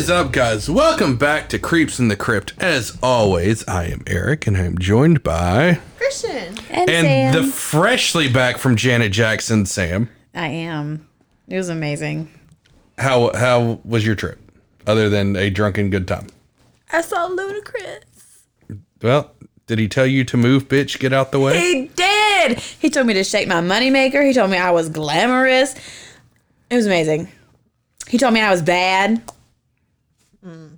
What is up, guys? Welcome back to Creeps in the Crypt. As always, I am Eric, and I am joined by Christian. And, and Sam. the freshly back from Janet Jackson, Sam. I am. It was amazing. How how was your trip, other than a drunken good time? I saw Ludacris. Well, did he tell you to move, bitch? Get out the way. He did. He told me to shake my moneymaker. He told me I was glamorous. It was amazing. He told me I was bad.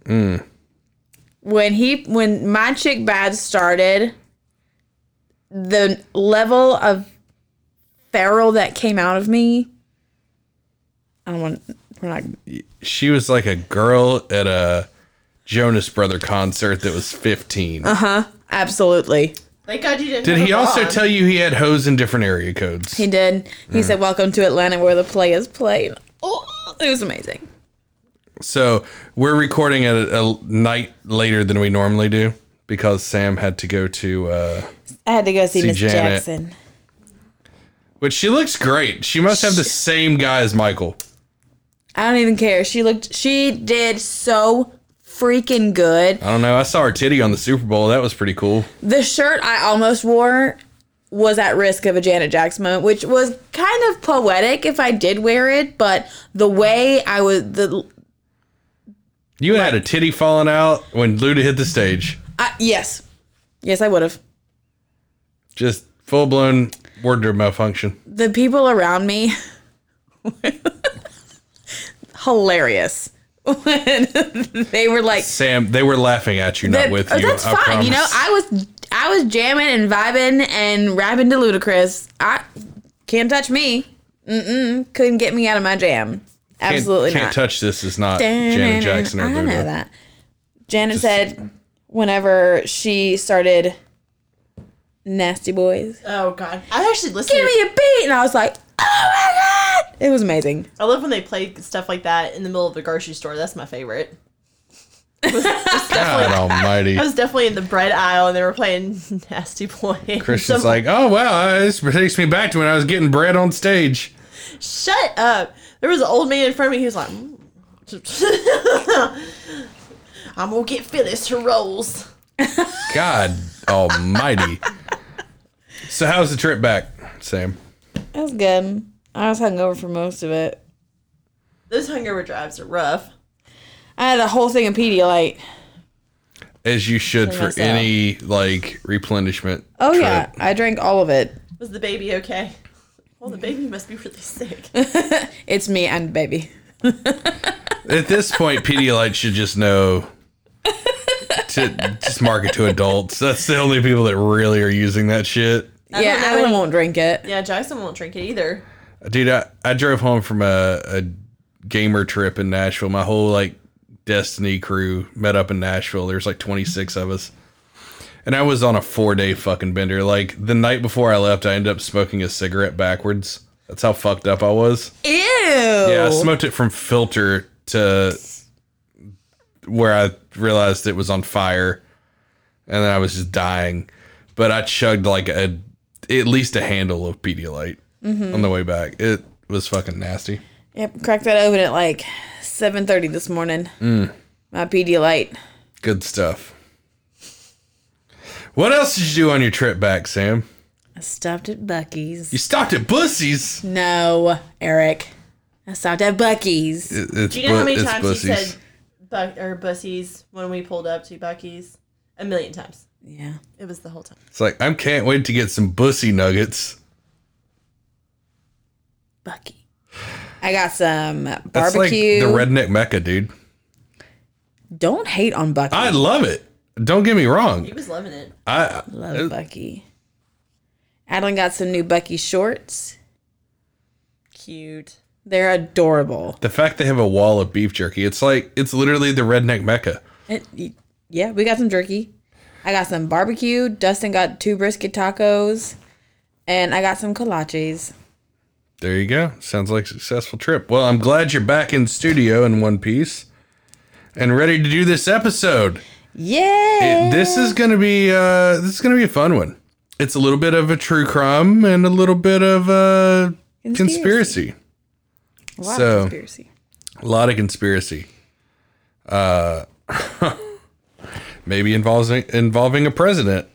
When he when my chick bad started, the level of feral that came out of me. I don't want. We're not. She was like a girl at a Jonas Brother concert that was 15. Uh huh. Absolutely. Thank God you didn't. Did he also blonde. tell you he had hoes in different area codes? He did. He said, "Welcome to Atlanta, where the play is played." Oh, it was amazing. So we're recording at a, a night later than we normally do because Sam had to go to. Uh, I had to go see, See Miss Jackson. which she looks great. She must have the same guy as Michael. I don't even care. She looked. She did so freaking good. I don't know. I saw her titty on the Super Bowl. That was pretty cool. The shirt I almost wore was at risk of a Janet Jackson moment, which was kind of poetic if I did wear it. But the way I was, the You had a titty falling out when Luda hit the stage. I, yes, yes, I would have. Just full blown wardrobe malfunction. The people around me, hilarious. When they were like, Sam, they were laughing at you, not with oh, you. That's I fine. You know. I was I was jamming and vibing and rapping to Ludacris. I can't touch me. Mm-mm, couldn't get me out of my jam. Can't- can't, not. touch this. Is not Janet Jackson or I Luda. know that. Janet said whenever she started Nasty Boys, Oh God, I actually listened. give to me a beat, and I was like, oh my god, it was amazing. I love when they play stuff like that in the middle of the grocery store. That's my favorite. It was, it was God Almighty. I was definitely in the bread aisle and they were playing Nasty Boy. Christian's Some- like, oh wow, this takes me back to when I was getting bread on stage. shut up. There was an old man in front of me. He was like, "Mm." I'm gonna get Phyllis to rolls. God Almighty. so how's the trip back, Sam? It was good. I was hungover for most of it. Those hungover drives are rough. I had a whole thing of Pedialyte. As you should For for myself. any like replenishment. Oh trip. yeah, I drank all of it. Was the baby okay? Well, the baby must be really sick. It's me and baby. At this point, Pedialyte should just know to just market to adults. That's the only people that really are using that shit. I yeah, don't Alan any- won't drink it. Yeah, Jason won't drink it either. Dude, I, I drove home from a, a gamer trip in Nashville. My whole like Destiny crew met up in Nashville. There's like 26 of us. And I was on a four day fucking bender. Like the night before I left, I ended up smoking a cigarette backwards. That's how fucked up I was. Ew. Yeah, I smoked it from filter to where I realized it was on fire, and then I was just dying. But I chugged like a at least a handle of Pedialyte on the way back. It was fucking nasty. Yep, cracked that open at like 7:30 this morning. Mm. My Pedialyte. Good stuff. What else did you do on your trip back, Sam? I stopped at Buc-ee's. You stopped at Bussy's. No, Eric. I stopped at Buc-ee's. It- It's Do you know how many it's times he Bussy's. said Buck or Bussies when we pulled up to Buc-ee's? A million times. Yeah. It was the whole time. It's like I can't wait to get some Bussy nuggets. Buc-ee. I got some That's barbecue. like the redneck mecca, dude. Don't hate on Buc-ee. I love it. Don't get me wrong. He was loving it. I love uh, Buc-ee. Adeline got some new Buc-ee shorts. Cute. They're adorable. the fact they have a wall of beef jerky. It's like it's literally the redneck mecca. It, yeah, we got some jerky. I got some barbecue. Dustin got two brisket tacos. And I got some kolaches. There you go. Sounds like a successful trip. Well, I'm glad you're back in studio in one piece and ready to do this episode. Yeah. This is gonna be uh this is gonna be a fun one. It's a little bit of a true crime and a little bit of uh conspiracy. A lot so- of conspiracy. A lot of conspiracy. maybe involving involving a president.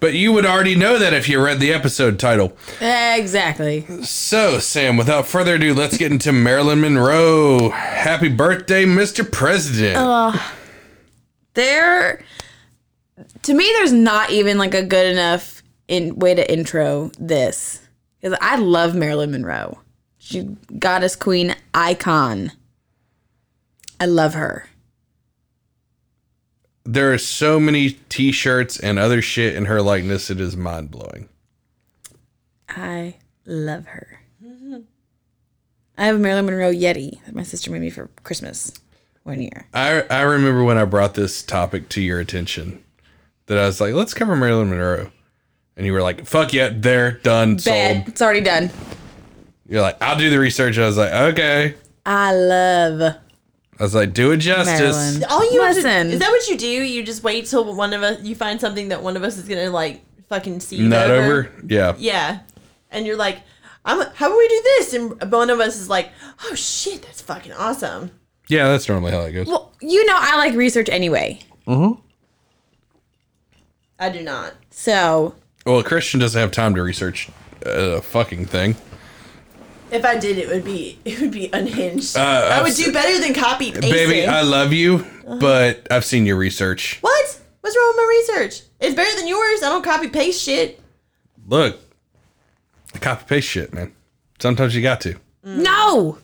But you would already know that if you read the episode title. Exactly. So, Sam, without further ado, let's get into Marilyn Monroe. Happy birthday, Mr. President. There, to me, there's not even like a good enough in way to intro this because I love Marilyn Monroe. She goddess queen icon. I love her. there are so many t-shirts and other shit in her likeness, it is mind-blowing. I love her. I have a Marilyn Monroe Yeti that my sister made me for Christmas one year. I I remember when I brought this topic to your attention that I was like, let's cover Marilyn Monroe. And you were like, fuck yeah, there, done, Bed. sold. It's already done. You're like, I'll do the research. I was like, okay. I love I was like, do it justice. Marilyn. All you have Listen. is that what you do? You just wait till one of us you find something that one of us is gonna like fucking see Nut over. Yeah. Yeah, and you're like, I'm. How about we do this? And one of us is like, oh shit, that's fucking awesome. Yeah, that's normally how it goes. Well, you know I like research anyway. Mhm. I do not. So Well, Christian doesn't have time to research a fucking thing. If I did, it would be it would be unhinged. Uh, I would I've do better than copy pasting. Baby, I love you, but I've seen your research. what? What's wrong with my research? It's better than yours. I don't copy paste shit. Look, I copy paste shit, man. Sometimes you got to. no,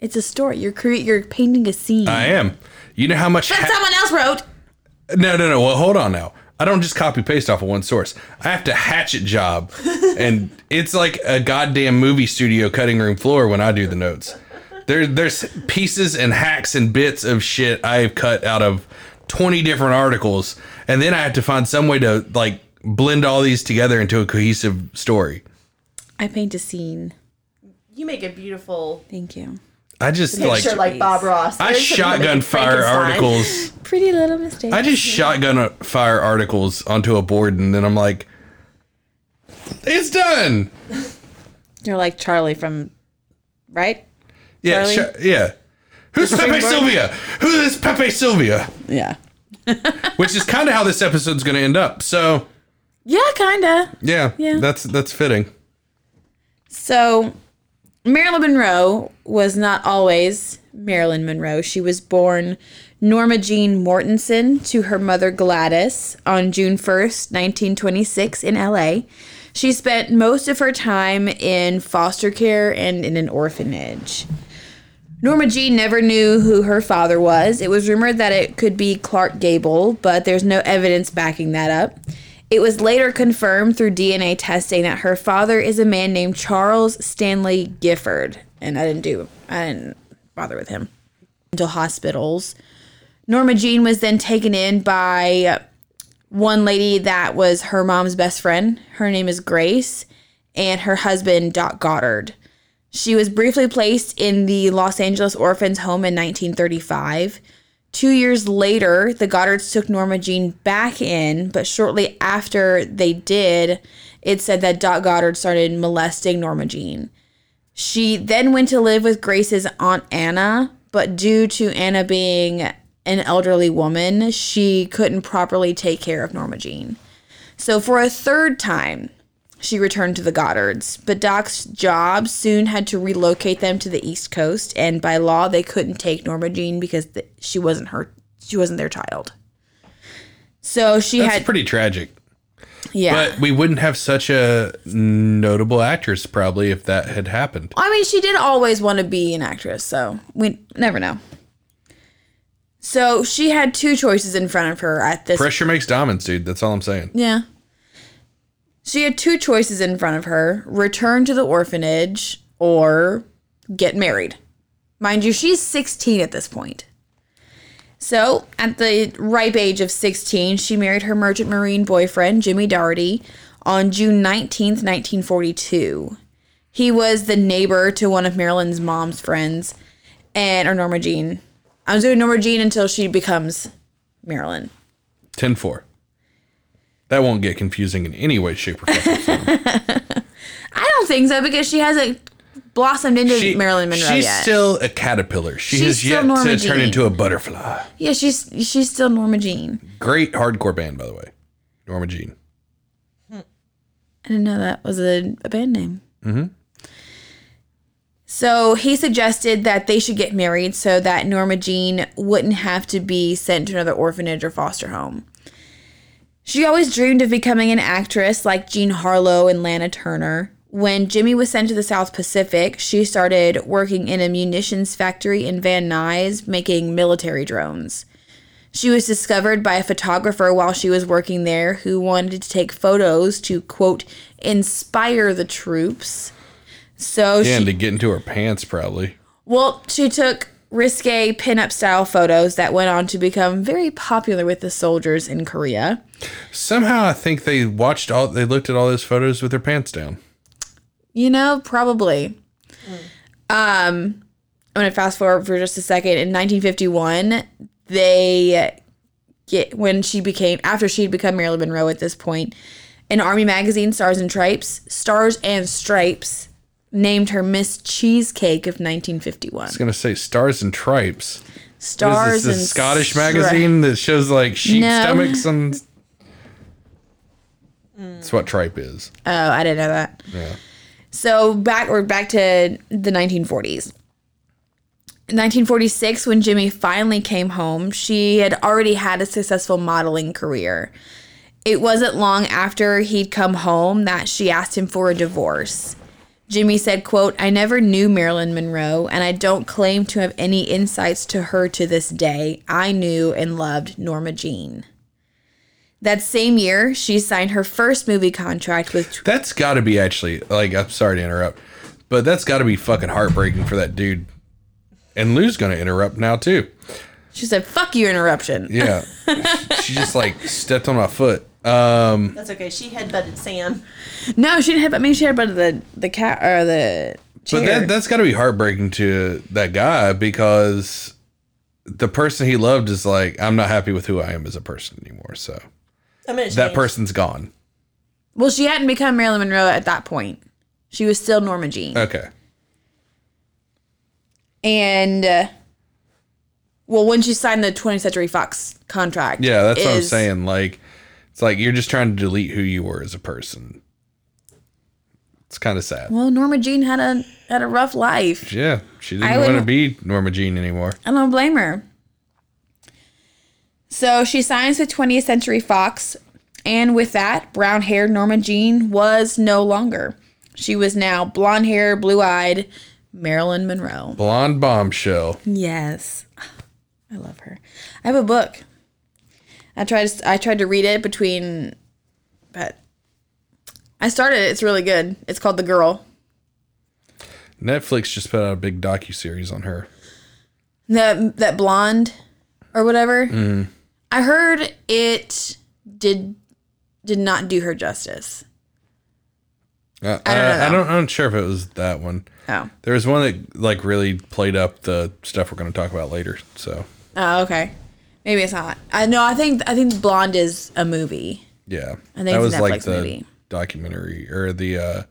it's a story. You're cre- You're painting a scene I am. You know how much. that ha- someone else wrote. no, no, no. Well, hold on now. I don't just copy paste off of one source. I have to hatchet job, and it's like a goddamn movie studio cutting room floor when I do the notes. There, there's pieces and hacks and bits of shit I've cut out of 20 different articles, and then I have to find some way to like blend all these together into a cohesive story. I paint a scene. You make a beautiful Thank you. I just like picture like Bob Ross. I There's something shotgun fire articles. Pretty little mistake. I just shotgun fire articles onto a board, and then I'm like, "It's done." You're like Charlie from, right? Yeah, Charlie? sh- yeah. Who's Pepe Springboard? Sylvia? Who is Pepe Silvia? Yeah. Which is kind of how this episode's going to end up. So Yeah, kinda. yeah, Yeah. that's that's fitting. So, Marilyn Monroe was not always Marilyn Monroe. She was born Norma Jean Mortensen to her mother Gladys on June 1st, 1926, in LA. She spent most of her time in foster care and in an orphanage. Norma Jean never knew who her father was. It was rumored that it could be Clark Gable, but there's no evidence backing that up. It was later confirmed through DNA testing that her father is a man named Charles Stanley Gifford, and I didn't do I didn't bother with him until hospitals. Norma Jean was then taken in by one lady that was her mom's best friend. Her name is Grace, and her husband Doc Goddard. She was briefly placed in the Los Angeles Orphans Home in 1935. Two years later, the Goddards took Norma Jean back in, but shortly after they did, it said that Doc Goddard started molesting Norma Jean. She then went to live with Grace's Aunt Anna, but due to Anna being an elderly woman, she couldn't properly take care of Norma Jean. So, for a third time, she returned to the Goddards, but Doc's job soon had to relocate them to the East Coast, and by law, they couldn't take Norma Jean because th- she wasn't her, she wasn't their child. So she That's had, pretty tragic. yeah. But we wouldn't have such a notable actress probably if that had happened. I mean, she did always want to be an actress, so we never know. So she had two choices in front of her at this Pressure makes diamonds, dude. That's all I'm saying. Yeah. She had two choices in front of her return to the orphanage or get married. Mind you, she's 16 at this point. So, at the ripe age of 16, she married her merchant marine boyfriend, Jimmy Dougherty, on June 19th, 1942. He was the neighbor to one of Marilyn's mom's friends, and or Norma Jean. I was doing Norma Jean until she becomes Marilyn. 10 4. That won't get confusing in any way, shape, or form. I don't think so because she hasn't blossomed into She- Marilyn Monroe She's yet. still a caterpillar. She She's has yet Norma to Jean. turn into a butterfly. yeah, she's she's still Norma Jean. Great hardcore band, by the way. Norma Jean. I didn't know that was a, a band name. Mm-hmm. So he suggested that they should get married so that Norma Jean wouldn't have to be sent to another orphanage or foster home. She always dreamed of becoming an actress like Jean Harlow and Lana Turner. When Jimmy was sent to the South Pacific, she started working in a munitions factory in Van Nuys making military drones. She was discovered by a photographer while she was working there who wanted to take photos to, quote, inspire the troops. So Yeah, she, and to get into her pants, probably. well, she took risque pinup style photos that went on to become very popular with the soldiers in Korea. Somehow, I think they watched all. They looked at all those photos with their pants down. You know, probably. Um, I'm gonna fast forward for just a second. In 1951, they get when she became after she'd become Marilyn Monroe. At this point, in Army magazine, Stars and Stripes, Stars and Stripes named her Miss Cheesecake of 1951. I was gonna say Stars and Tripes. Stars is this, and Scottish Stri- magazine that shows like sheep No. stomachs and. That's what tripe is. Oh, I didn't know that. Yeah. So back or back to the 1940s. In 1946, when Jimmy finally came home, she had already had a successful modeling career. It wasn't long after he'd come home that she asked him for a divorce. Jimmy said, quote, I never knew Marilyn Monroe, and I don't claim to have any insights to her to this day. I knew and loved Norma Jean. That same year, she signed her first movie contract with That's got to be actually like. I'm sorry to interrupt, but that's got to be fucking heartbreaking for that dude. And Lou's gonna interrupt now too. She said, "Fuck your interruption." Yeah, she just like stepped on my foot. Um, That's okay. She headbutted Sam. No, she didn't have. I mean, she had about the the cat or the chair. but that that's got to be heartbreaking to that guy because the person he loved is like, I'm not happy with who I am as a person anymore. So I'm gonna that person's gone. well, she hadn't become Marilyn Monroe at that point. She was still Norma Jean, Okay, and uh, well, when she signed the 20th Century Fox contract, yeah, that's what I'm saying. Like, it's like you're just trying to delete who you were as a person. It's kind of sad. Well, Norma Jean had a had a rough life. Yeah, she I didn't want to be Norma Jean anymore. I don't blame her. So she signs with 20th Century Fox, and with that, brown haired Norma Jean was no longer. She was now blonde hair, blue eyed Marilyn Monroe. Blonde bombshell. Yes. I love her. I have a book. I tried I tried to read it between but I started it. It's really good. It's called The Girl. Netflix just put out a big docu series on her. That that blonde or whatever. I heard it did did not do her justice. Uh, I don't I, know. I don't. I'm not sure if it was that one. Oh. There was one that like really played up the stuff we're going to talk about later. So Oh, okay. Maybe it's not. I know I think I think Blonde is a movie. yeah, I think that it's a was like the movie. documentary or the uh,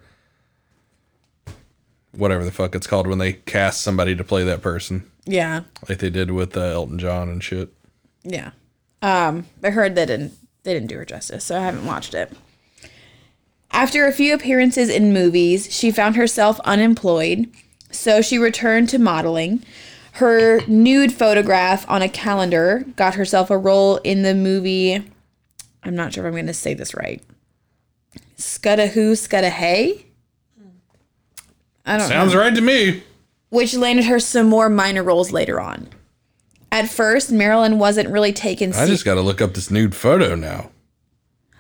whatever the fuck it's called when they cast somebody to play that person, Yeah. like they did with uh, Elton John and shit. Yeah. Um, I heard they didn't they didn't do her justice, so I haven't watched it. After a few appearances in movies, she found herself unemployed, so she returned to modeling. Her nude photograph on a calendar got herself a role in the movie. I'm not sure if I'm going to say this right. Scudda Hoo, Scudda Hay? I don't know Sounds right to me. which landed her some more minor roles later on. At first, Marilyn wasn't really taken. I se- just got to look up this nude photo now.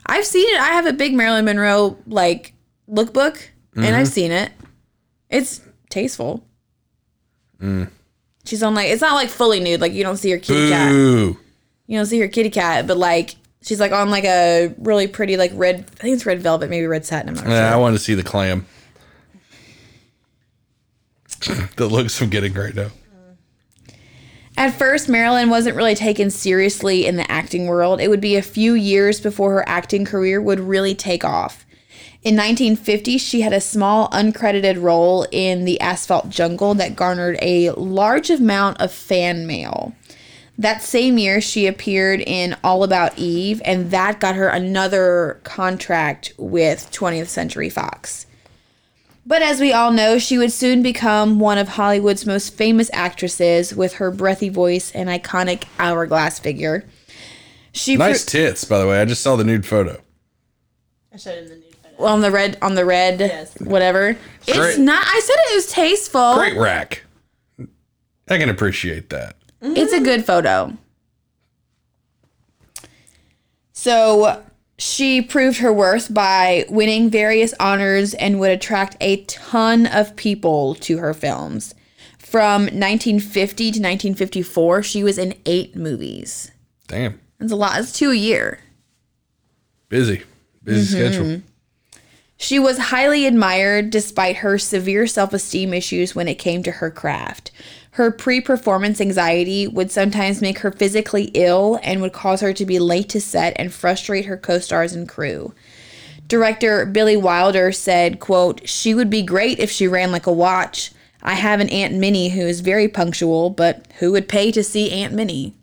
I've seen it. I have a big Marilyn Monroe like lookbook, and Mm-hmm. I've seen it. It's tasteful. Mm. She's on like it's not like fully nude. Like you don't see her kitty cat. You don't see her kitty cat, but like she's like on like a really pretty like red. I think it's red velvet, maybe red satin. I'm not yeah, I want to see the clam. that looks I'm getting right now. At first, Marilyn wasn't really taken seriously in the acting world. It would be a few years before her acting career would really take off. In 1950, she had a small uncredited role in The Asphalt Jungle that garnered a large amount of fan mail. That same year, she appeared in All About Eve, and that got her another contract with 20th Century Fox. But as we all know, she would soon become one of Hollywood's most famous actresses with her breathy voice and iconic hourglass figure. She pro- Nice tits, by the way. I just saw the nude photo. I showed him the nude photo. On the red on the red Yes. whatever. It's Great. not. I said it was tasteful. Great rack. I can appreciate that. It's a good photo. So she proved her worth by winning various honors and would attract a ton of people to her films. From 1950 to 1954, she was in eight movies. Damn. That's a lot. It's two a year. Busy. Busy Mm-hmm. schedule. She was highly admired despite her severe self esteem issues when it came to her craft. Her pre performance anxiety would sometimes make her physically ill and would cause her to be late to set and frustrate her co stars and crew. Director Billy Wilder said, quote, She would be great if she ran like a watch. I have an Aunt Minnie who is very punctual, but who would pay to see Aunt Minnie?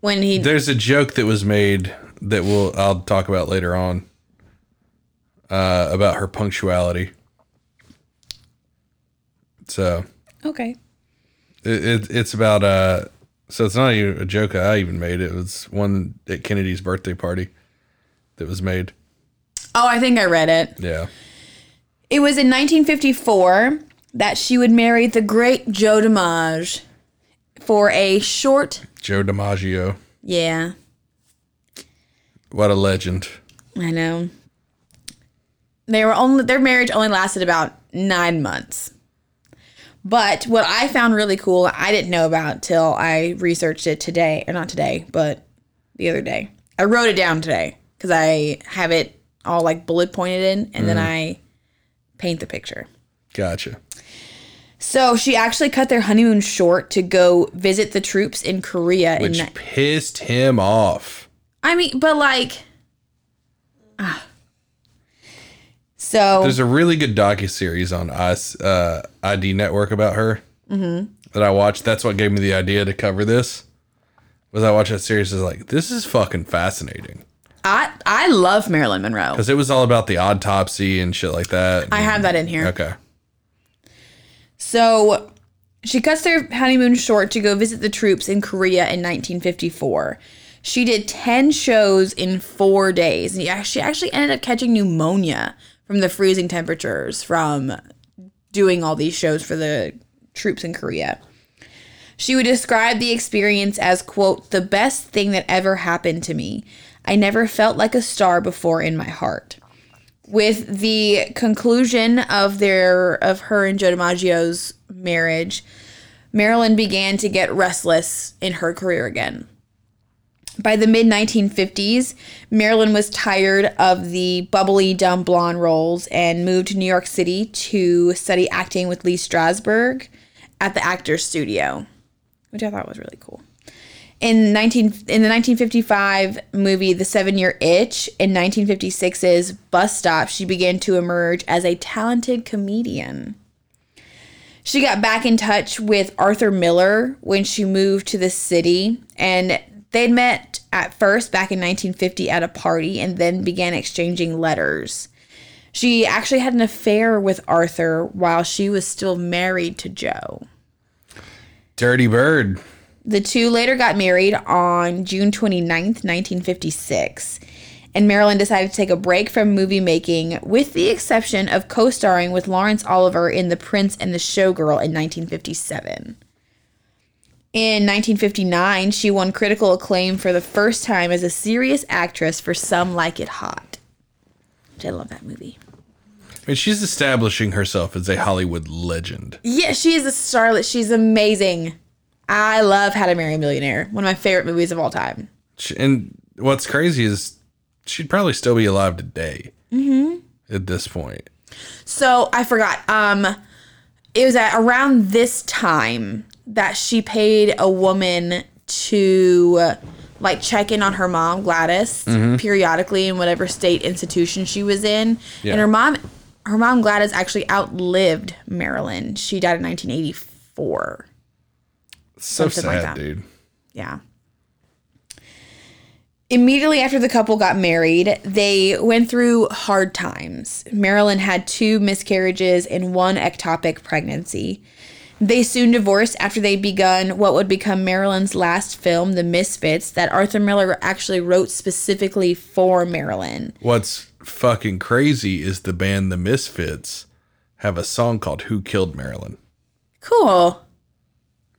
When he There's a joke that was made that we'll I'll talk about later on uh, about her punctuality. So Okay. it, it it's about uh so it's not even a joke I even made. It was one at Kennedy's birthday party that was made. Oh, I think I read it. Yeah. It was in 1954 that she would marry the great Joe DiMaggio for a short. Joe DiMaggio. Yeah, What a legend. I know. They were only their marriage only lasted about nine months. But what I found really cool, I didn't know about till I researched it today, or not today, but the other day. I wrote it down today because I have it all like bullet pointed in, and then I paint the picture. Gotcha. So she actually cut their honeymoon short to go visit the troops in Korea. in Which ni- pissed him off. I mean, but like, ah. So There's a really good docu series on IS, uh, ID Network about her Mm-hmm. that I watched. That's what gave me the idea to cover this. Was I watched that series? I was like, this is fucking fascinating I I love Marilyn Monroe. because it was all about the autopsy and shit like that. I have that in here. Okay. So she cuts their honeymoon short to go visit the troops in Korea in 1954. She did 10 shows in four days. And yeah, she actually ended up catching pneumonia from the freezing temperatures from doing all these shows for the troops in Korea. She would describe the experience as, quote, the best thing that ever happened to me. I never felt like a star before in my heart. With the conclusion of their of her and Joe DiMaggio's marriage, Marilyn began to get restless in her career again. By the mid 1950s, Marilyn was tired of the bubbly, dumb blonde roles and moved to New York City to study acting with Lee Strasberg at the Actors Studio, which I thought was really cool. In 19 in the 1955 movie The 7-Year Itch, in 1956's Bus Stop, she began to emerge as a talented comedian. She got back in touch with Arthur Miller when she moved to the city, and they'd met at first back in 1950 at a party and then began exchanging letters. She actually had an affair with Arthur while she was still married to Joe. Dirty Bird. The two later got married on June 29th, 1956. And Marilyn decided to take a break from movie making, with the exception of co starring with Laurence Oliver in The Prince and the Showgirl in 1957. In 1959, she won critical acclaim for the first time as a serious actress for Some Like It Hot. Which I love that movie. I mean, she's establishing herself as a Hollywood legend. Yeah, she is a starlet. She's amazing. I love How to Marry a Millionaire, one of my favorite movies of all time. She, and what's crazy is she'd probably still be alive today. Mm-hmm. At this point. So I forgot. Um, it was at around this time that she paid a woman to like check in on her mom Gladys mm-hmm. periodically in whatever state institution she was in. Yeah. And her mom, her mom Gladys actually outlived Marilyn. She died in 1984. So Something like sad, that. dude. Yeah. Immediately after the couple got married, they went through hard times. Marilyn had two miscarriages and one ectopic pregnancy. They soon divorced after they'd begun what would become Marilyn's last film, The Misfits, that Arthur Miller actually wrote specifically for Marilyn. What's fucking crazy is the band The Misfits have a song called Who Killed Marilyn. Cool.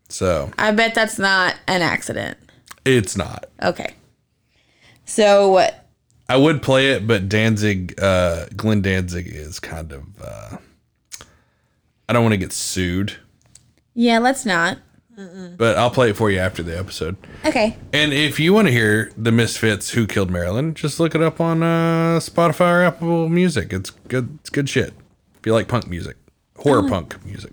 So I bet that's not an accident. it's not. Okay. So I would play it, but Danzig, uh, Glenn Danzig is kind of. Uh, I don't want to get sued, yeah, let's not. but I'll play it for you after the episode. Okay. And if you want to hear the Misfits Who Killed Marilyn, just look it up on uh, Spotify or Apple Music. It's good. It's good shit. If you like punk music, horror punk music.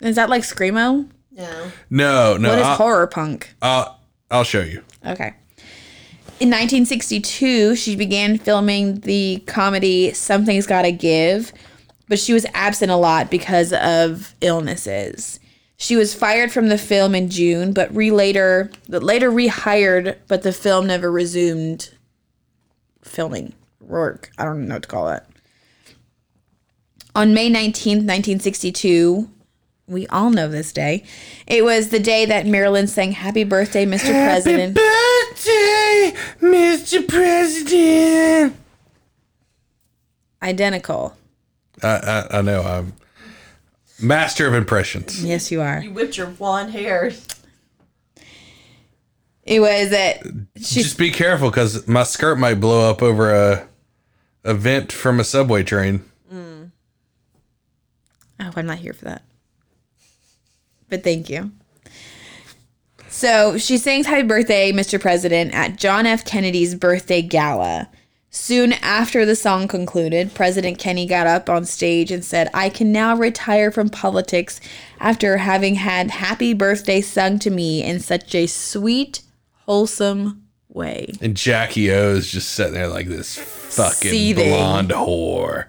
Is that like screamo? No. No, no. What is I'll, horror punk? I'll, I'll show you. Okay. In 1962, she began filming the comedy Something's Gotta Give, but she was absent a lot because of illnesses. She was fired from the film in June, but re later, but later rehired, but the film never resumed filming work. I don't know what to call it. On May 19th, 1962, we all know this day. It was the day that Marilyn sang Happy Birthday, Mr. President. birthday, Mr. President. Identical. I, I, I know. I'm master of impressions. Yes, you are. You whipped your blonde hair. It was that she Just be careful because my skirt might blow up over a, a vent from a subway train. Oh, I'm not here for that. But thank you. So she sings Happy Birthday, Mr. President at John F. Kennedy's birthday gala. Soon after the song concluded, President Kennedy got up on stage and said, I can now retire from politics after having had Happy Birthday sung to me in such a sweet, wholesome way. And Jackie O is just sitting there like this fucking Seething. blonde whore.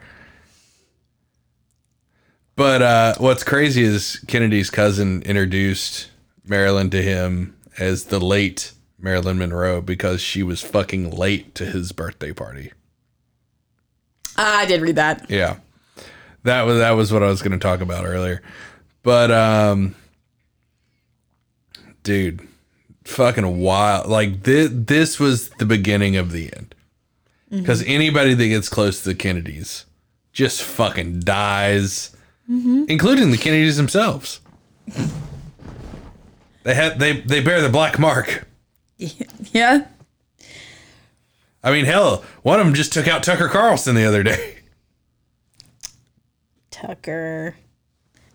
But uh, what's crazy is Kennedy's cousin introduced Marilyn to him as the late Marilyn Monroe because she was fucking late to his birthday party. I did read that. Yeah. That was that was what I was going to talk about earlier. But um dude, fucking wild. Like this this was the beginning of the end. Cuz anybody that gets close to the Kennedys just fucking dies, Mm-hmm. including the Kennedys themselves. they had they they bear the black mark. Yeah. I mean, hell, one of them just took out Tucker Carlson the other day. Tucker.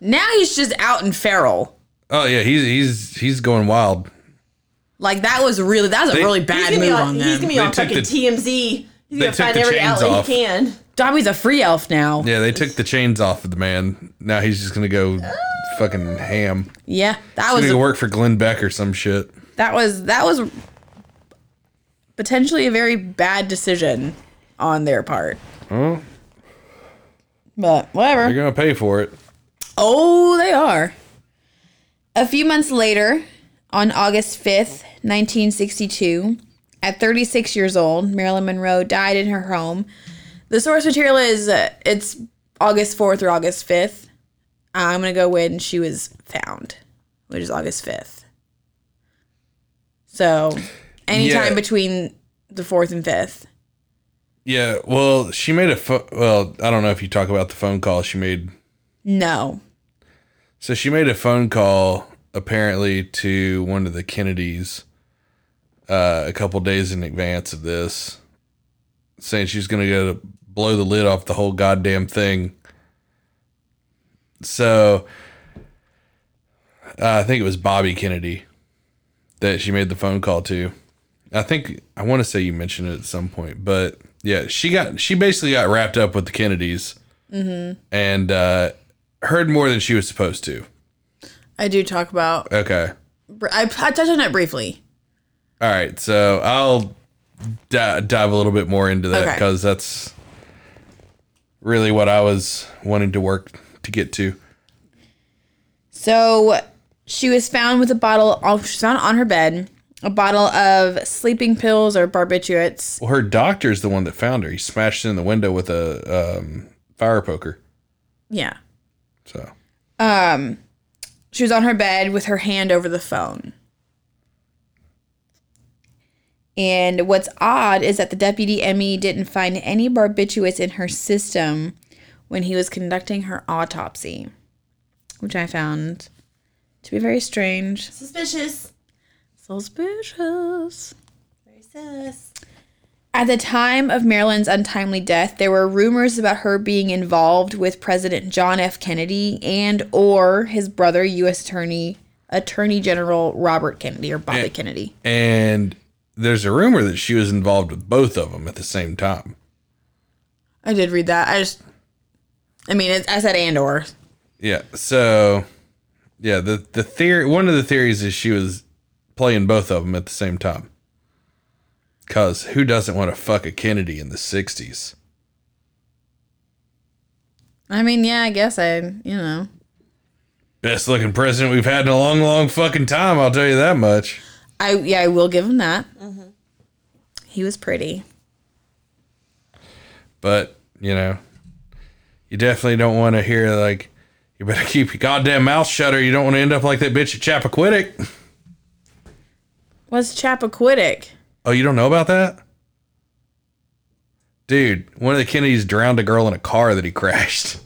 Now he's just out and feral. Oh yeah, he's he's he's going wild. Like that was really that was a really bad move on, on he's gonna be They on fucking the- TMZ. He's they gonna took find the every chains outlet off. he can. Dobby's a free elf now. Yeah, they took the chains off of the man. Now he's just gonna go fucking ham. Yeah, that He's was gonna go work for Glenn Beck or some shit. that was that was potentially a very bad decision on their part. Well, But whatever. they're gonna pay for it. Oh, they are. A few months later, on August 5th, 1962, at 36 years old, Marilyn Monroe died in her home. The source material is uh, it's August 4th or August 5th. I'm going to go when she was found, which is August 5th. So, anytime Yeah. between the 4th and 5th. Yeah. Well, she made a pho- well. I don't know if you talk about the phone call she made. No. So she made a phone call apparently to one of the Kennedys uh, a couple days in advance of this, saying she's gonna go to blow the lid off the whole goddamn thing. So uh, I think it was Bobby Kennedy that she made the phone call to. I think I want to say you mentioned it at some point, but yeah, she got she basically got wrapped up with the Kennedys and uh, heard more than she was supposed to. I do talk about Okay. I, I touched on it briefly. All right, so I'll di- dive a little bit more into that Okay. because that's really what I was wanting to work to get to. So she was found with a bottle. She was found on her bed. A bottle of sleeping pills or barbiturates. Well, her doctor's the one that found her. He smashed it in the window with a um, fire poker. Yeah. So Um, she was on her bed with her hand over the phone. And what's odd is that the deputy ME didn't find any barbiturates in her system when he was conducting her autopsy, which I found to be very strange. Suspicious. Suspicious. Very sus. At the time of Marilyn's untimely death, there were rumors about her being involved with President John F. Kennedy and or his brother, U.S. Attorney Attorney General Robert Kennedy or Bobby Yeah. Kennedy. and there's a rumor that she was involved with both of them at the same time. I did read that. I just, I mean, it, I said and or. Yeah. So yeah, the the theory one of the theories is she was playing both of them at the same time. Cause who doesn't want to fuck a Kennedy in the '60s? I mean, yeah, I guess I, you know. Best looking president we've had in a long, long fucking time. I'll tell you that much. I yeah, I will give him that. Mm-hmm. He was pretty. But you know, you definitely don't want to hear like, you better keep your goddamn mouth shut, or you don't want to end up like that bitch at Chappaquiddick. What's Chappaquiddick? Oh, you don't know about that? Dude, one of the Kennedys drowned a girl in a car that he crashed.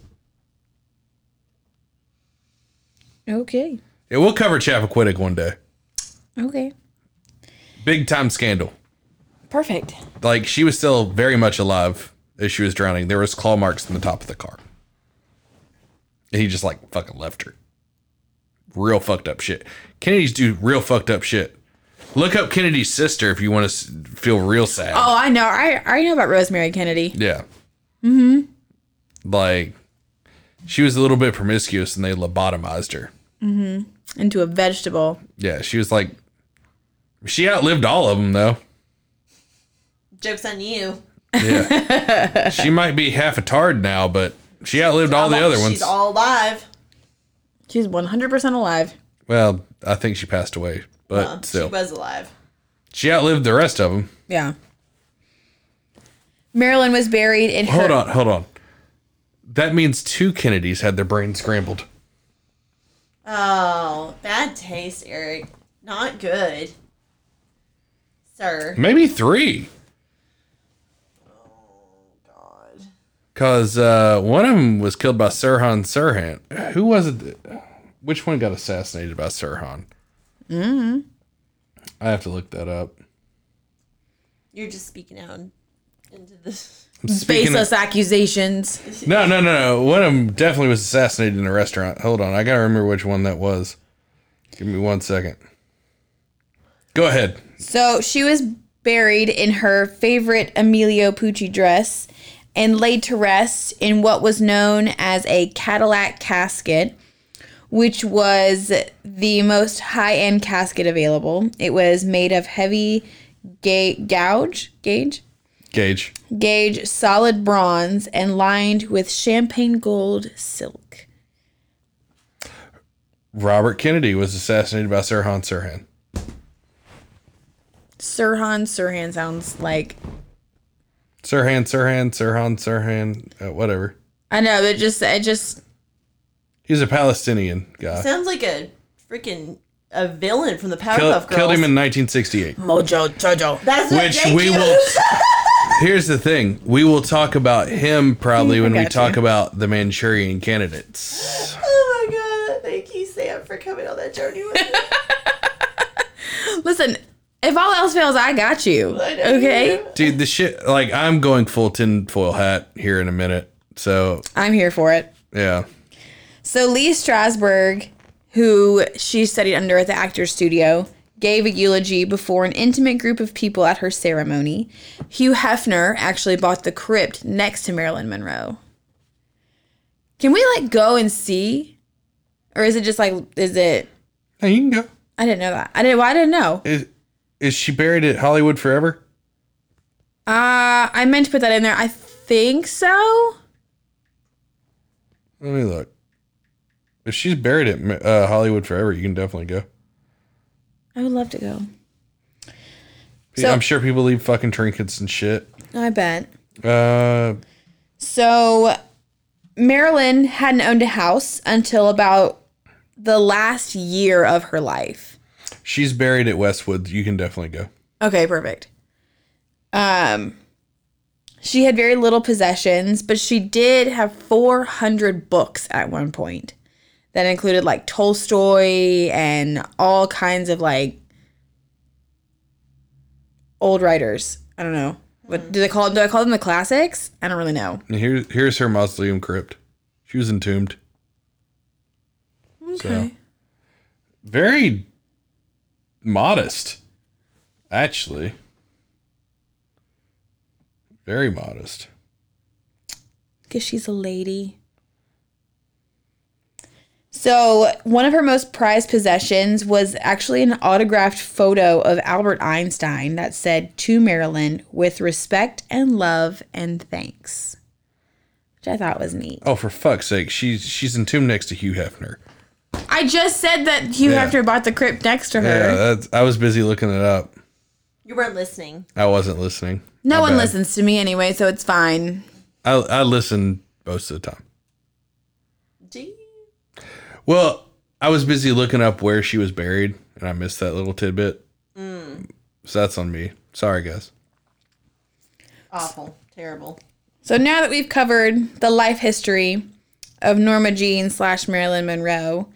Okay. Yeah, we'll cover Chappaquiddick one day. Okay. Big time scandal. Perfect. Like she was still very much alive as she was drowning. There was claw marks in the top of the car. And he just like fucking left her. Real fucked up shit. Kennedys do real fucked up shit. Look up Kennedy's sister if you want to feel real sad. Oh, I know. I I know about Rosemary Kennedy. Yeah. Mm-hmm. Like, she was a little bit promiscuous and they lobotomized her. Mhm. Into a vegetable. Yeah, she was like, she outlived all of them though. Joke's on you. Yeah. she might be half a tard now, but she outlived all the other ones. She's all alive. She's 100% alive. well, I think she passed away, but Uh, still. She was alive. She outlived the rest of them. Yeah. Marilyn was buried in her. Hold on, hold on. That means two Kennedys had their brains scrambled. Oh, bad taste, Eric. Not good. Sir. Maybe three. God. Because uh, one of them was killed by Sirhan Sirhan. Who was it? that- which one got assassinated by Sirhan? Mm-hmm. I have to look that up. You're just speaking out into this. I'm of- Baseless accusations. no, no, no, no. One of them definitely was assassinated in a restaurant. Hold on. I got to remember which one that was. Give me one second. Go ahead. So she was buried in her favorite Emilio Pucci dress and laid to rest in what was known as a Cadillac casket, which was the most high end casket available. It was made of heavy ga- gouge, gauge, Gage. gauge solid bronze and lined with champagne gold silk. Robert Kennedy was assassinated by Sirhan Sirhan. Sirhan Sirhan sounds like Sirhan Sirhan Sirhan Sirhan. Uh, whatever. I know it just it just He's a Palestinian guy. Sounds like a freaking a villain from the Powerpuff Kill, Girls. killed him in 1968. Mojo Jojo. That's what, Which thank we you. will. Here's the thing: we will talk about him probably when we got talk about the Manchurian candidates. Oh my god! Thank you, Sam, for coming on that journey with me. Listen, if all else fails, I got you. Okay. Dude, the shit. Like, I'm going full tinfoil hat here in a minute. So I'm here for it. yeah, So Lee Strasberg, who she studied under at the Actors Studio, gave a eulogy before an intimate group of people at her ceremony. Hugh Hefner actually bought the crypt next to Marilyn Monroe. Can we like go and see, or is it just like is it? hey, you can go. I didn't know that. I didn't. Well, I didn't know. It, Is she buried at Hollywood Forever? Uh, I meant to put that in there. I think so. Let me look. If she's buried at uh, Hollywood Forever, you can definitely go. I would love to go. So- I'm sure people leave fucking trinkets and shit. I bet. Uh, So, Marilyn hadn't owned a house until about the last year of her life. She's buried at Westwood. You can definitely go. Okay, perfect. Um, she had very little possessions, but she did have 400 books at one point that included like Tolstoy and all kinds of like old writers. I don't know. What do they call Do I call them the classics? I don't really know. And here, here's her mausoleum crypt. She was entombed. Okay. Very modest, actually. Very modest. Because she's a lady. So, one of her most prized possessions was actually an autographed photo of Albert Einstein that said, To Marilyn, with respect and love and thanks. Which I thought was neat. Oh, for fuck's sake, she's she's entombed next to Hugh Hefner. I just said that Hugh Yeah. Hefner bought the crypt next to her. Yeah, that's, I was busy looking it up. You weren't listening. I wasn't listening. no My one bad. listens to me anyway, so it's fine. I I listen most of the time. Gee. Well, I was busy looking up where she was buried, and I missed that little tidbit. Mm. So that's on me. Sorry, guys. Awful. Terrible. So now that we've covered the life history of Norma Jean slash Marilyn Monroe,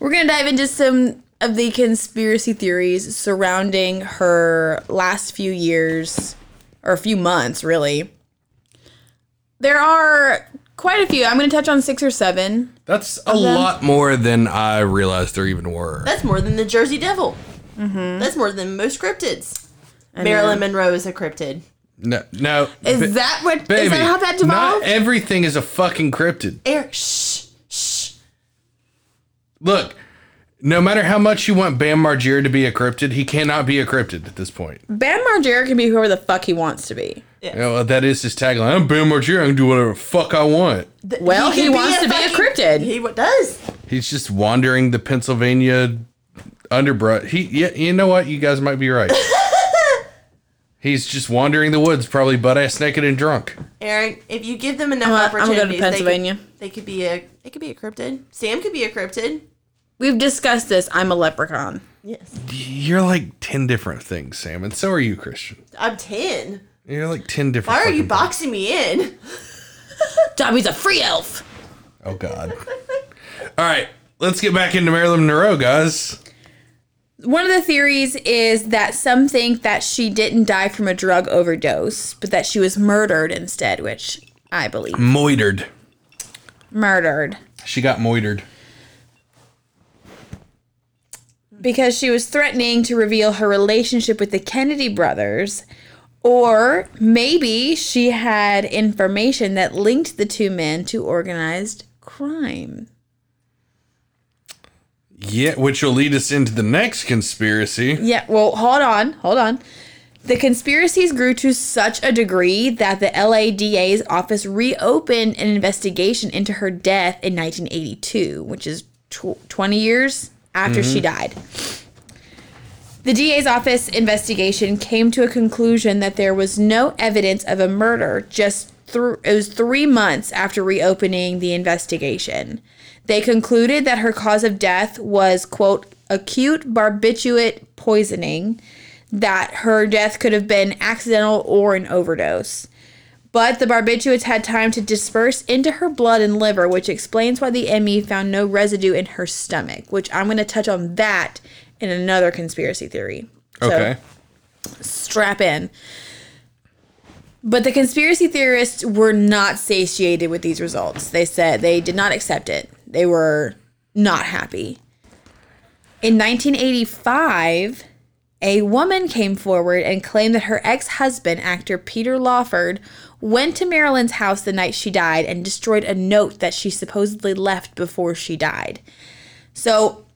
we're gonna dive into some of the conspiracy theories surrounding her last few years or a few months, really. There are quite a few. I'm gonna touch on six or seven. That's a lot more than I realized there even were. That's more than the Jersey Devil. Mm-hmm. That's more than most cryptids. Marilyn Monroe is a cryptid. No, no. Is ba- that what? Is baby, that how that Not everything is a fucking cryptid. Eric, shh, shh. Look, no matter how much you want Bam Margera to be a cryptid, he cannot be a cryptid at this point. Bam Margera can be whoever the fuck he wants to be. You know, that is his tagline. I'm Bam Margera. I can do whatever the fuck I want. Th- Well, he could wants to be a cryptid. He what does? He's just wandering the Pennsylvania underbrush. He, yeah, you know what? You guys might be right. He's just wandering the woods, probably butt ass naked and drunk. Eric, if you give them enough I'm I'm gonna go to opportunities, Pennsylvania. They, could, they could be a. They could be a cryptid. Sam could be a cryptid. We've discussed this. I'm a leprechaun. Yes. You're like 10 different things, Sam, and so are you, Christian. I'm ten. You're like 10 different Why are you fucking boxing me in? Dobby's a free elf. Oh, God. All right, let's get back into Marilyn Monroe, guys. One of the theories is that some think that she didn't die from a drug overdose, but that she was murdered instead, which I believe. Moitered. Murdered. She got moitered. Because she was threatening to reveal her relationship with the Kennedy brothers, or maybe she had information that linked the two men to organized crime. Yeah, which will lead us into the next conspiracy. Yeah, well, hold on, hold on. The conspiracies grew to such a degree that the LADA's office reopened an investigation into her death in 1982, which is tw- 20 years after she mm-hmm. died. The DA's office investigation came to a conclusion that there was no evidence of a murder just through it was 3 months after reopening the investigation. They concluded that her cause of death was quote acute barbiturate poisoning that her death could have been accidental or an overdose. But the barbiturates had time to disperse into her blood and liver, which explains why the ME found no residue in her stomach, which I'm going to touch on that in another conspiracy theory. So, Okay. strap in. But the conspiracy theorists were not satiated with these results. They said they did not accept it. They were not happy. In 1985, a woman came forward and claimed that her ex husband, actor Peter Lawford, went to Marilyn's house the night she died and destroyed a note that she supposedly left before she died. So,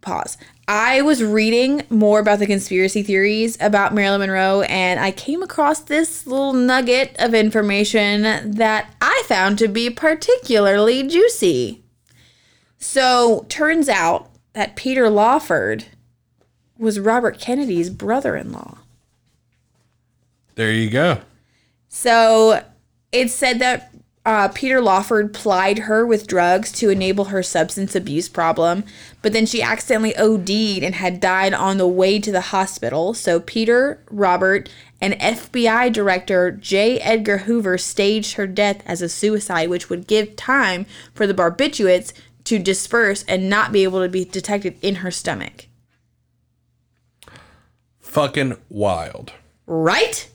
pause. I was reading more about the conspiracy theories about Marilyn Monroe, and I came across this little nugget of information that I found to be particularly juicy. So, turns out that Peter Lawford was Robert Kennedy's brother in law. There you go. So it said that uh, Peter Lawford plied her with drugs to enable her substance abuse problem, but then she accidentally OD'd and had died on the way to the hospital. So Peter, Robert, and FBI Director J. Edgar Hoover staged her death as a suicide, which would give time for the barbiturates to disperse and not be able to be detected in her stomach. Fucking wild. Right?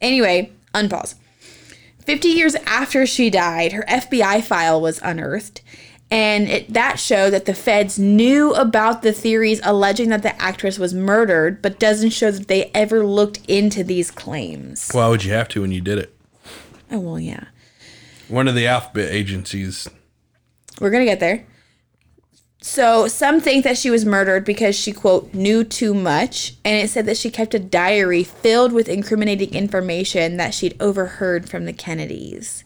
Anyway, unpause. 50 years after she died, her FBI file was unearthed, and it, that showed that the feds knew about the theories alleging that the actress was murdered, but doesn't show that they ever looked into these claims. Why would you have to when you did it? Oh, well, yeah. One of the alphabet agencies. We're going to get there. So, some think that she was murdered because she, quote, knew too much. And it said that she kept a diary filled with incriminating information that she'd overheard from the Kennedys.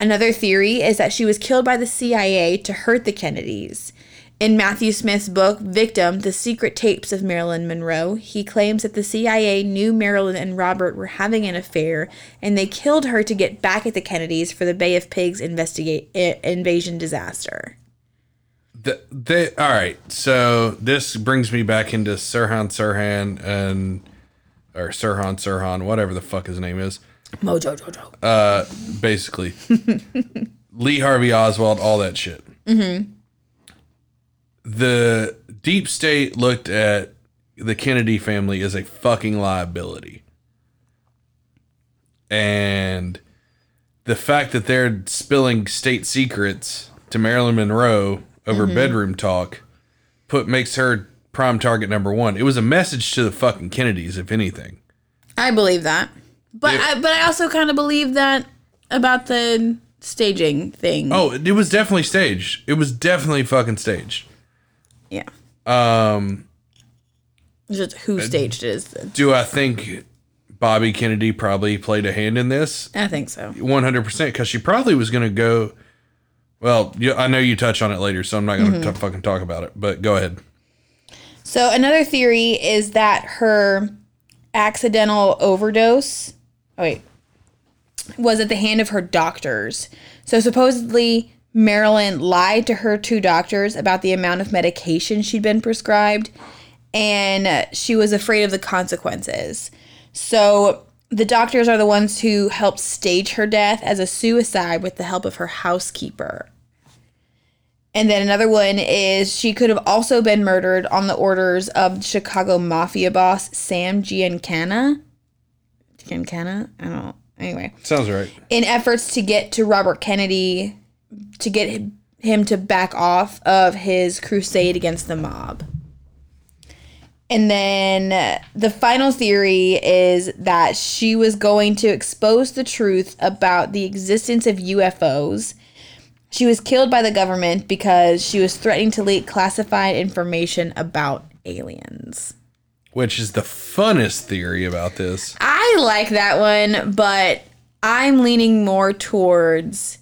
Another theory is that she was killed by the CIA to hurt the Kennedys. In Matthew Smith's book, Victim The Secret Tapes of Marilyn Monroe, he claims that the CIA knew Marilyn and Robert were having an affair and they killed her to get back at the Kennedys for the Bay of Pigs invasion disaster. The, they, all right. So this brings me back into Sirhan Sirhan and or Sirhan Sirhan, whatever the fuck his name is. Mojo Jojo. Uh, basically, Lee Harvey Oswald, all that shit. Mm-hmm. The deep state looked at the Kennedy family as a fucking liability, and the fact that they're spilling state secrets to Marilyn Monroe over bedroom talk put makes her prime target number one. It was a message to the fucking Kennedys, if anything. I believe that. But If- I, but I also kind of believe that about the staging thing. Oh, it was definitely staged. It was definitely fucking staged. Yeah. Um, Just who staged it is. The, do I think Bobby Kennedy probably played a hand in this? I think so. 100% because she probably was going to go. Well, you, I know you touch on it later, so I'm not going mm-hmm. to fucking talk about it, but go ahead. So another theory is that her accidental overdose, oh wait, was at the hand of her doctors. So supposedly Marilyn lied to her two doctors about the amount of medication she'd been prescribed, and she was afraid of the consequences. So the doctors are the ones who helped stage her death as a suicide with the help of her housekeeper. And then another one is she could have also been murdered on the orders of Chicago mafia boss Sam Giancana. Giancana? I don't know. Anyway, Sounds right. in efforts to get to Robert Kennedy to get him- him to back off of his crusade against the mob. And then the final theory is that she was going to expose the truth about the existence of UFOs. She was killed by the government because she was threatening to leak classified information about aliens. Which is the funnest theory about this. I like that one, but I'm leaning more towards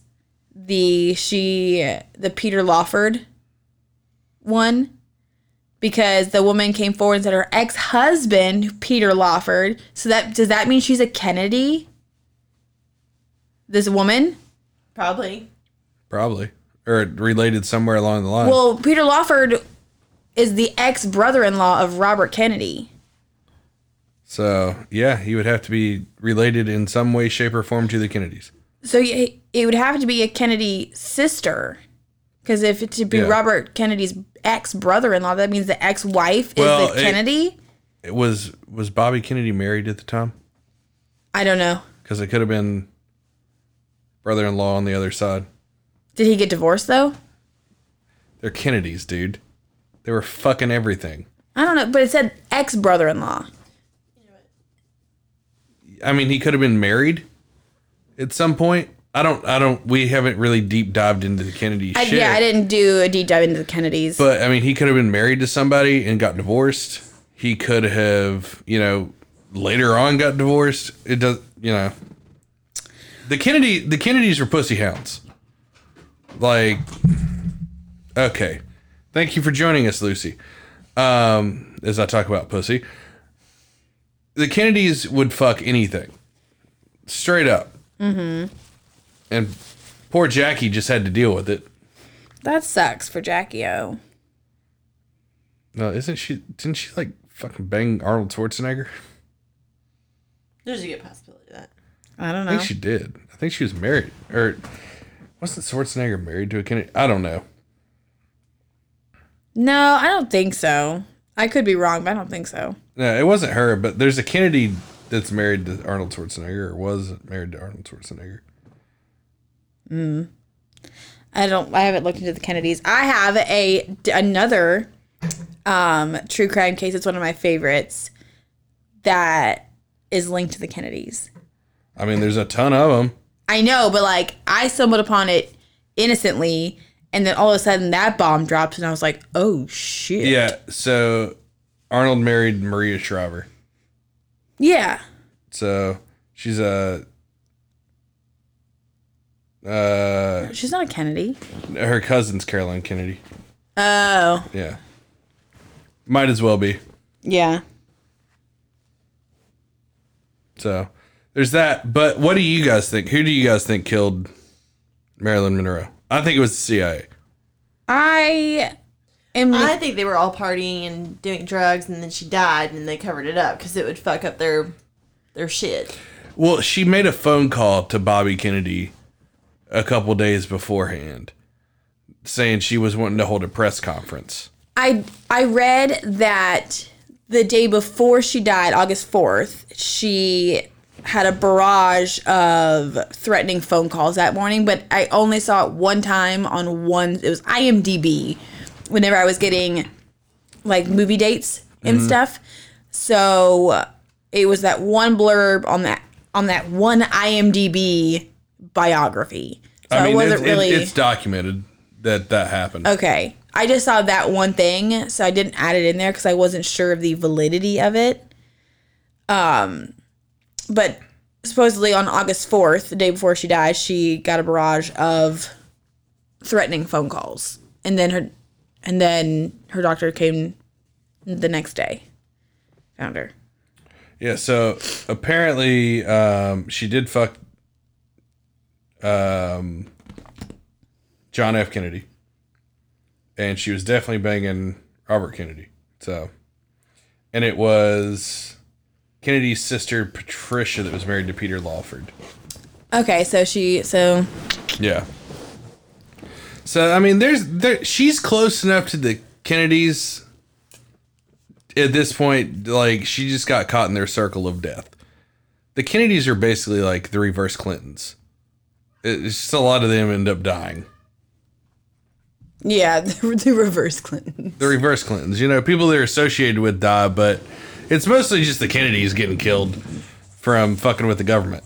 the she the Peter Lawford one because the woman came forward and said her ex-husband Peter Lawford. So that does that mean she's a Kennedy? This woman? Probably. Probably. Or related somewhere along the line. Well, Peter Lawford is the ex brother-in-law of Robert Kennedy. so, yeah, he would have to be related in some way, shape, or form to the Kennedys. So y- it would have to be a Kennedy sister. Because if it to be Yeah. Robert Kennedy's ex brother in law, that means the ex wife is Well, the it- Kennedy? It was was Bobby Kennedy married at the time? I don't know. Because it could have been brother-in-law on the other side. Did he get divorced though? They're Kennedys, dude. They were fucking everything. I don't know, but it said ex brother in law. I mean, he could have been married at some point. I don't. I don't. We haven't really deep dived into the Kennedy I, shit. yeah, I didn't do a deep dive into the Kennedys. But I mean, he could have been married to somebody and got divorced. He could have, you know, later on got divorced. It does, you know. The Kennedy, the Kennedys were pussy hounds. Like, okay, thank you for joining us, Lucy. Um, as I talk about pussy, the Kennedys would fuck anything, straight up. Mm-hmm. And poor Jackie just had to deal with it. that sucks for Jackie O. No, isn't she? Didn't she like fucking bang Arnold Schwarzenegger? There's a good possibility of that. I don't know. I think she did. I think she was married, or wasn't Schwarzenegger married to a Kennedy? I don't know. No, I don't think so. I could be wrong, but I don't think so. No, it wasn't her. But there's a Kennedy that's married to Arnold Schwarzenegger, or was married to Arnold Schwarzenegger. I don't. I haven't looked into the Kennedys. I have a another um, true crime case. It's one of my favorites that is linked to the Kennedys. I mean, there's a ton of them. I know, but like I stumbled upon it innocently, and then all of a sudden that bomb drops, and I was like, "Oh shit!" Yeah. So Arnold married Maria Shriver. yeah. So she's a. Uh, She's not a Kennedy. her cousin's Caroline Kennedy. Oh, Yeah. Might as well be. yeah. So there's that. But what do you guys think? Who do you guys think killed Marilyn Monroe? I think it was the CIA. I am. I think they were all partying and doing drugs, and then she died, and they covered it up because it would fuck up their their shit. Well, she made a phone call to Bobby Kennedy a couple days beforehand saying she was wanting to hold a press conference. I I read that the day before she died, August fourth, she had a barrage of threatening phone calls that morning, but I only saw it one time on one. It was IMDb. Whenever I was getting like movie dates and mm-hmm. stuff, so it was that one blurb on that on that one IMDb biography. So I mean, wasn't it's, really it's documented that that happened. Okay. I just saw that one thing, so I didn't add it in there because I wasn't sure of the validity of it. Um, but supposedly on August 4th, the day before she died, she got a barrage of threatening phone calls. And then her and then her doctor came the next day. Found her. Yeah, so apparently um, she did fuck um, John F. Kennedy. And she was definitely banging Robert Kennedy. So, and it was Kennedy's sister Patricia that was married to Peter Lawford. Okay, so she so Yeah. So I mean, there's there. She's close enough to the Kennedys. At this point, like she just got caught in their circle of death. The Kennedys are basically like the reverse Clintons. It's just a lot of them end up dying. yeah, the, the reverse Clinton. The reverse Clintons, you know, people they're associated with die, but it's mostly just the Kennedys getting killed from fucking with the government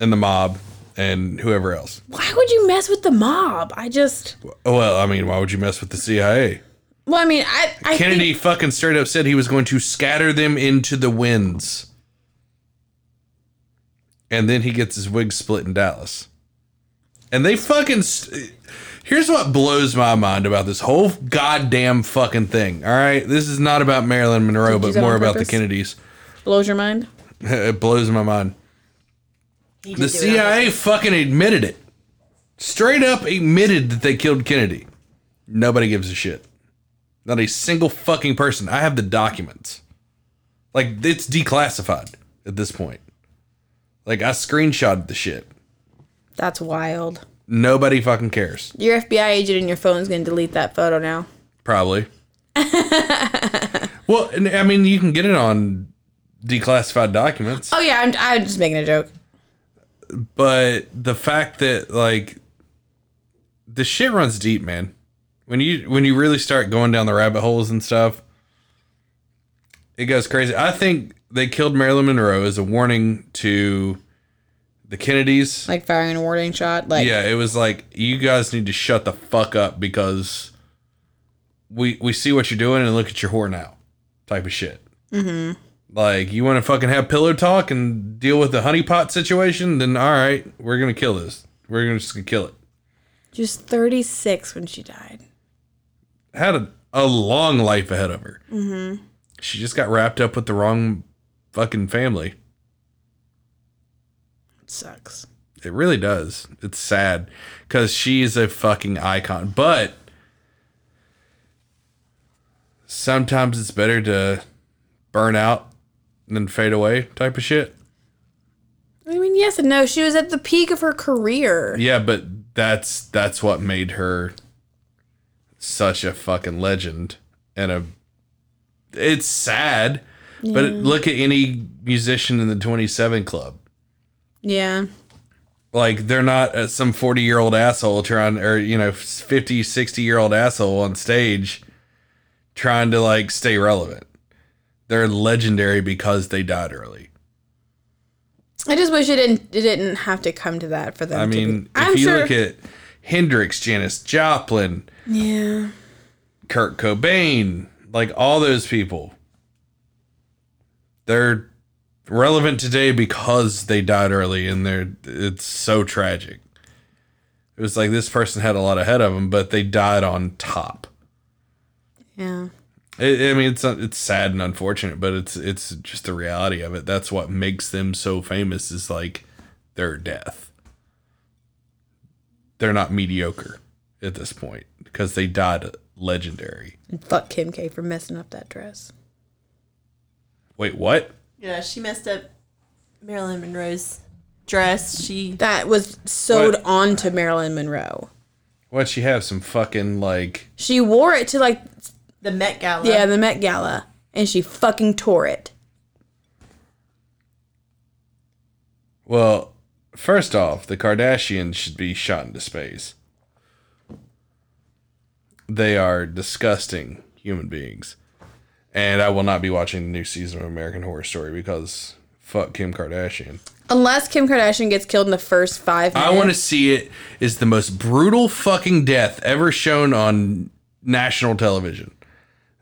and the mob and whoever else. Why would you mess with the mob? I just Well, I mean, why would you mess with the CIA? well, I mean, I, I Kennedy think- fucking straight up said he was going to scatter them into the winds. And then he gets his wig split in Dallas. And they fucking. St- Here's what blows my mind about this whole goddamn fucking thing. All right, this is not about Marilyn Monroe, you but more about the? Kennedys. blows your mind. it blows my mind. The did do it on CIA fucking admitted it. Straight up admitted that they killed Kennedy. Nobody gives a shit. Not a single fucking person. I have the documents. Like it's declassified at this point. Like I screenshotted the shit. That's wild. Nobody fucking cares. Your FBI agent in your phone is going to delete that photo now. Probably. well, and, I mean, you can get it on declassified documents. Oh yeah, I'm, I'm just making a joke. but the fact that like the shit runs deep, man. When you when you really start going down the rabbit holes and stuff, it goes crazy. I think they killed Marilyn Monroe as a warning to the Kennedys. Like firing a warning shot. Like yeah, it was like you guys need to shut the fuck up because we we see what you're doing and look at your whore now, type of shit. Mm-hmm. Like you want to fucking have pillow talk and deal with the honeypot situation, then all right, we're gonna kill this. We're gonna just gonna kill it. just 36 when she died. Had a, a long life ahead of her. Mm-hmm. She just got wrapped up with the wrong fucking family. Sucks. It really does. It's sad because she's a fucking icon. But sometimes it's better to burn out than fade away, type of shit. I mean, yes and no. She was at the peak of her career. Yeah, but that's that's what made her such a fucking legend and a. It's sad, but look at any musician in the Twenty Seven Club. Yeah. like they're not uh, some 40 year old asshole trying or you know 50 60 year old asshole on stage trying to like stay relevant they're legendary because they died early I just wish it didn't it didn't have to come to that for them. i to mean be. if I'm you sure. look at hendrix janis joplin yeah. kurt cobain like all those people they're relevant today because they died early and they're it's so tragic it was like this person had a lot ahead of them but they died on top Yeah. I I mean, it's it's sad and unfortunate, but it's it's just the reality of it. That's what makes them so famous is like their death. They're not mediocre at this point because they died legendary. And fuck Kim K for messing up that dress. Wait, what? Yeah, she messed up Marilyn Monroe's dress. She That was sewed What? onto Marilyn Monroe. What she have some fucking like She wore it to like the Met Gala. yeah the Met Gala, and she fucking tore it. well, first off, the Kardashians should be shot into space. They are disgusting human beings. And I will not be watching the new season of American Horror Story because fuck Kim Kardashian. Unless Kim Kardashian gets killed in the first five minutes. I want to see it is the most brutal fucking death ever shown on national television.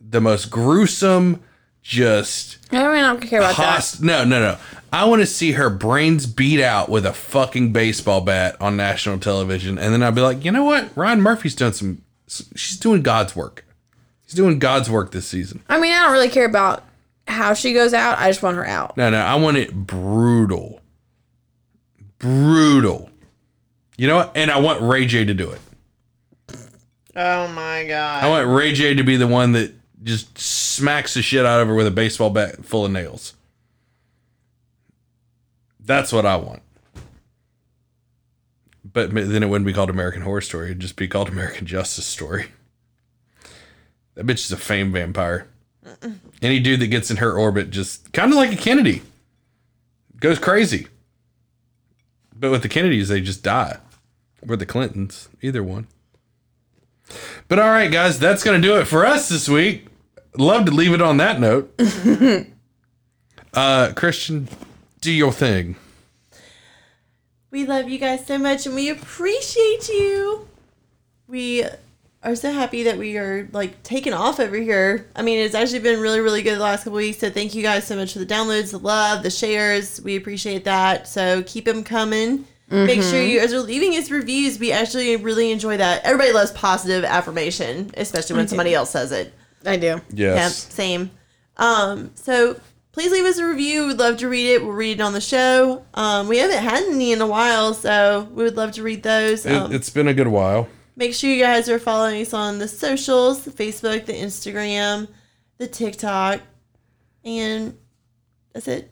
The most gruesome, just I don't care about that. No, no, no. I want to see her brains beat out with a fucking baseball bat on national television, and then I'd be like, you know what? Ryan Murphy's done some. She's doing God's work. He's doing God's work this season. I mean, I don't really care about how she goes out. I just want her out. No, no, I want it brutal. Brutal. You know what? And I want Ray J to do it. Oh my god. I want Ray J to be the one that just smacks the shit out of her with a baseball bat full of nails. That's what I want. But then it wouldn't be called American Horror Story. It'd just be called American Justice Story. That bitch is a fame vampire. Any dude that gets in her orbit just kind of like a Kennedy goes crazy. But with the Kennedys, they just die. Or the Clintons, either one. But all right, guys, that's going to do it for us this week. Love to leave it on that note. uh, Christian, do your thing. We love you guys so much and we appreciate you. We are so happy that we are like taking off over here. I mean, it's actually been really, really good the last couple weeks. So thank you guys so much for the downloads, the love, the shares. We appreciate that. So keep them coming. Make sure you guys are leaving us reviews. We actually really enjoy that. Everybody loves positive affirmation, especially when somebody else says it. I do. Yeah, Yes. same. Um, so please leave us a review. We'd love to read it. We'll read it on the show. Um, we haven't had any in a while, so we would love to read those. It, Um, it's been a good while. Make sure you guys are following us on the socials, the Facebook, the Instagram, the TikTok, and that's it.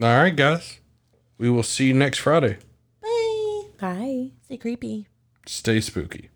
All right, guys. We will see you next Friday. Bye. Bye. Stay creepy. Stay spooky.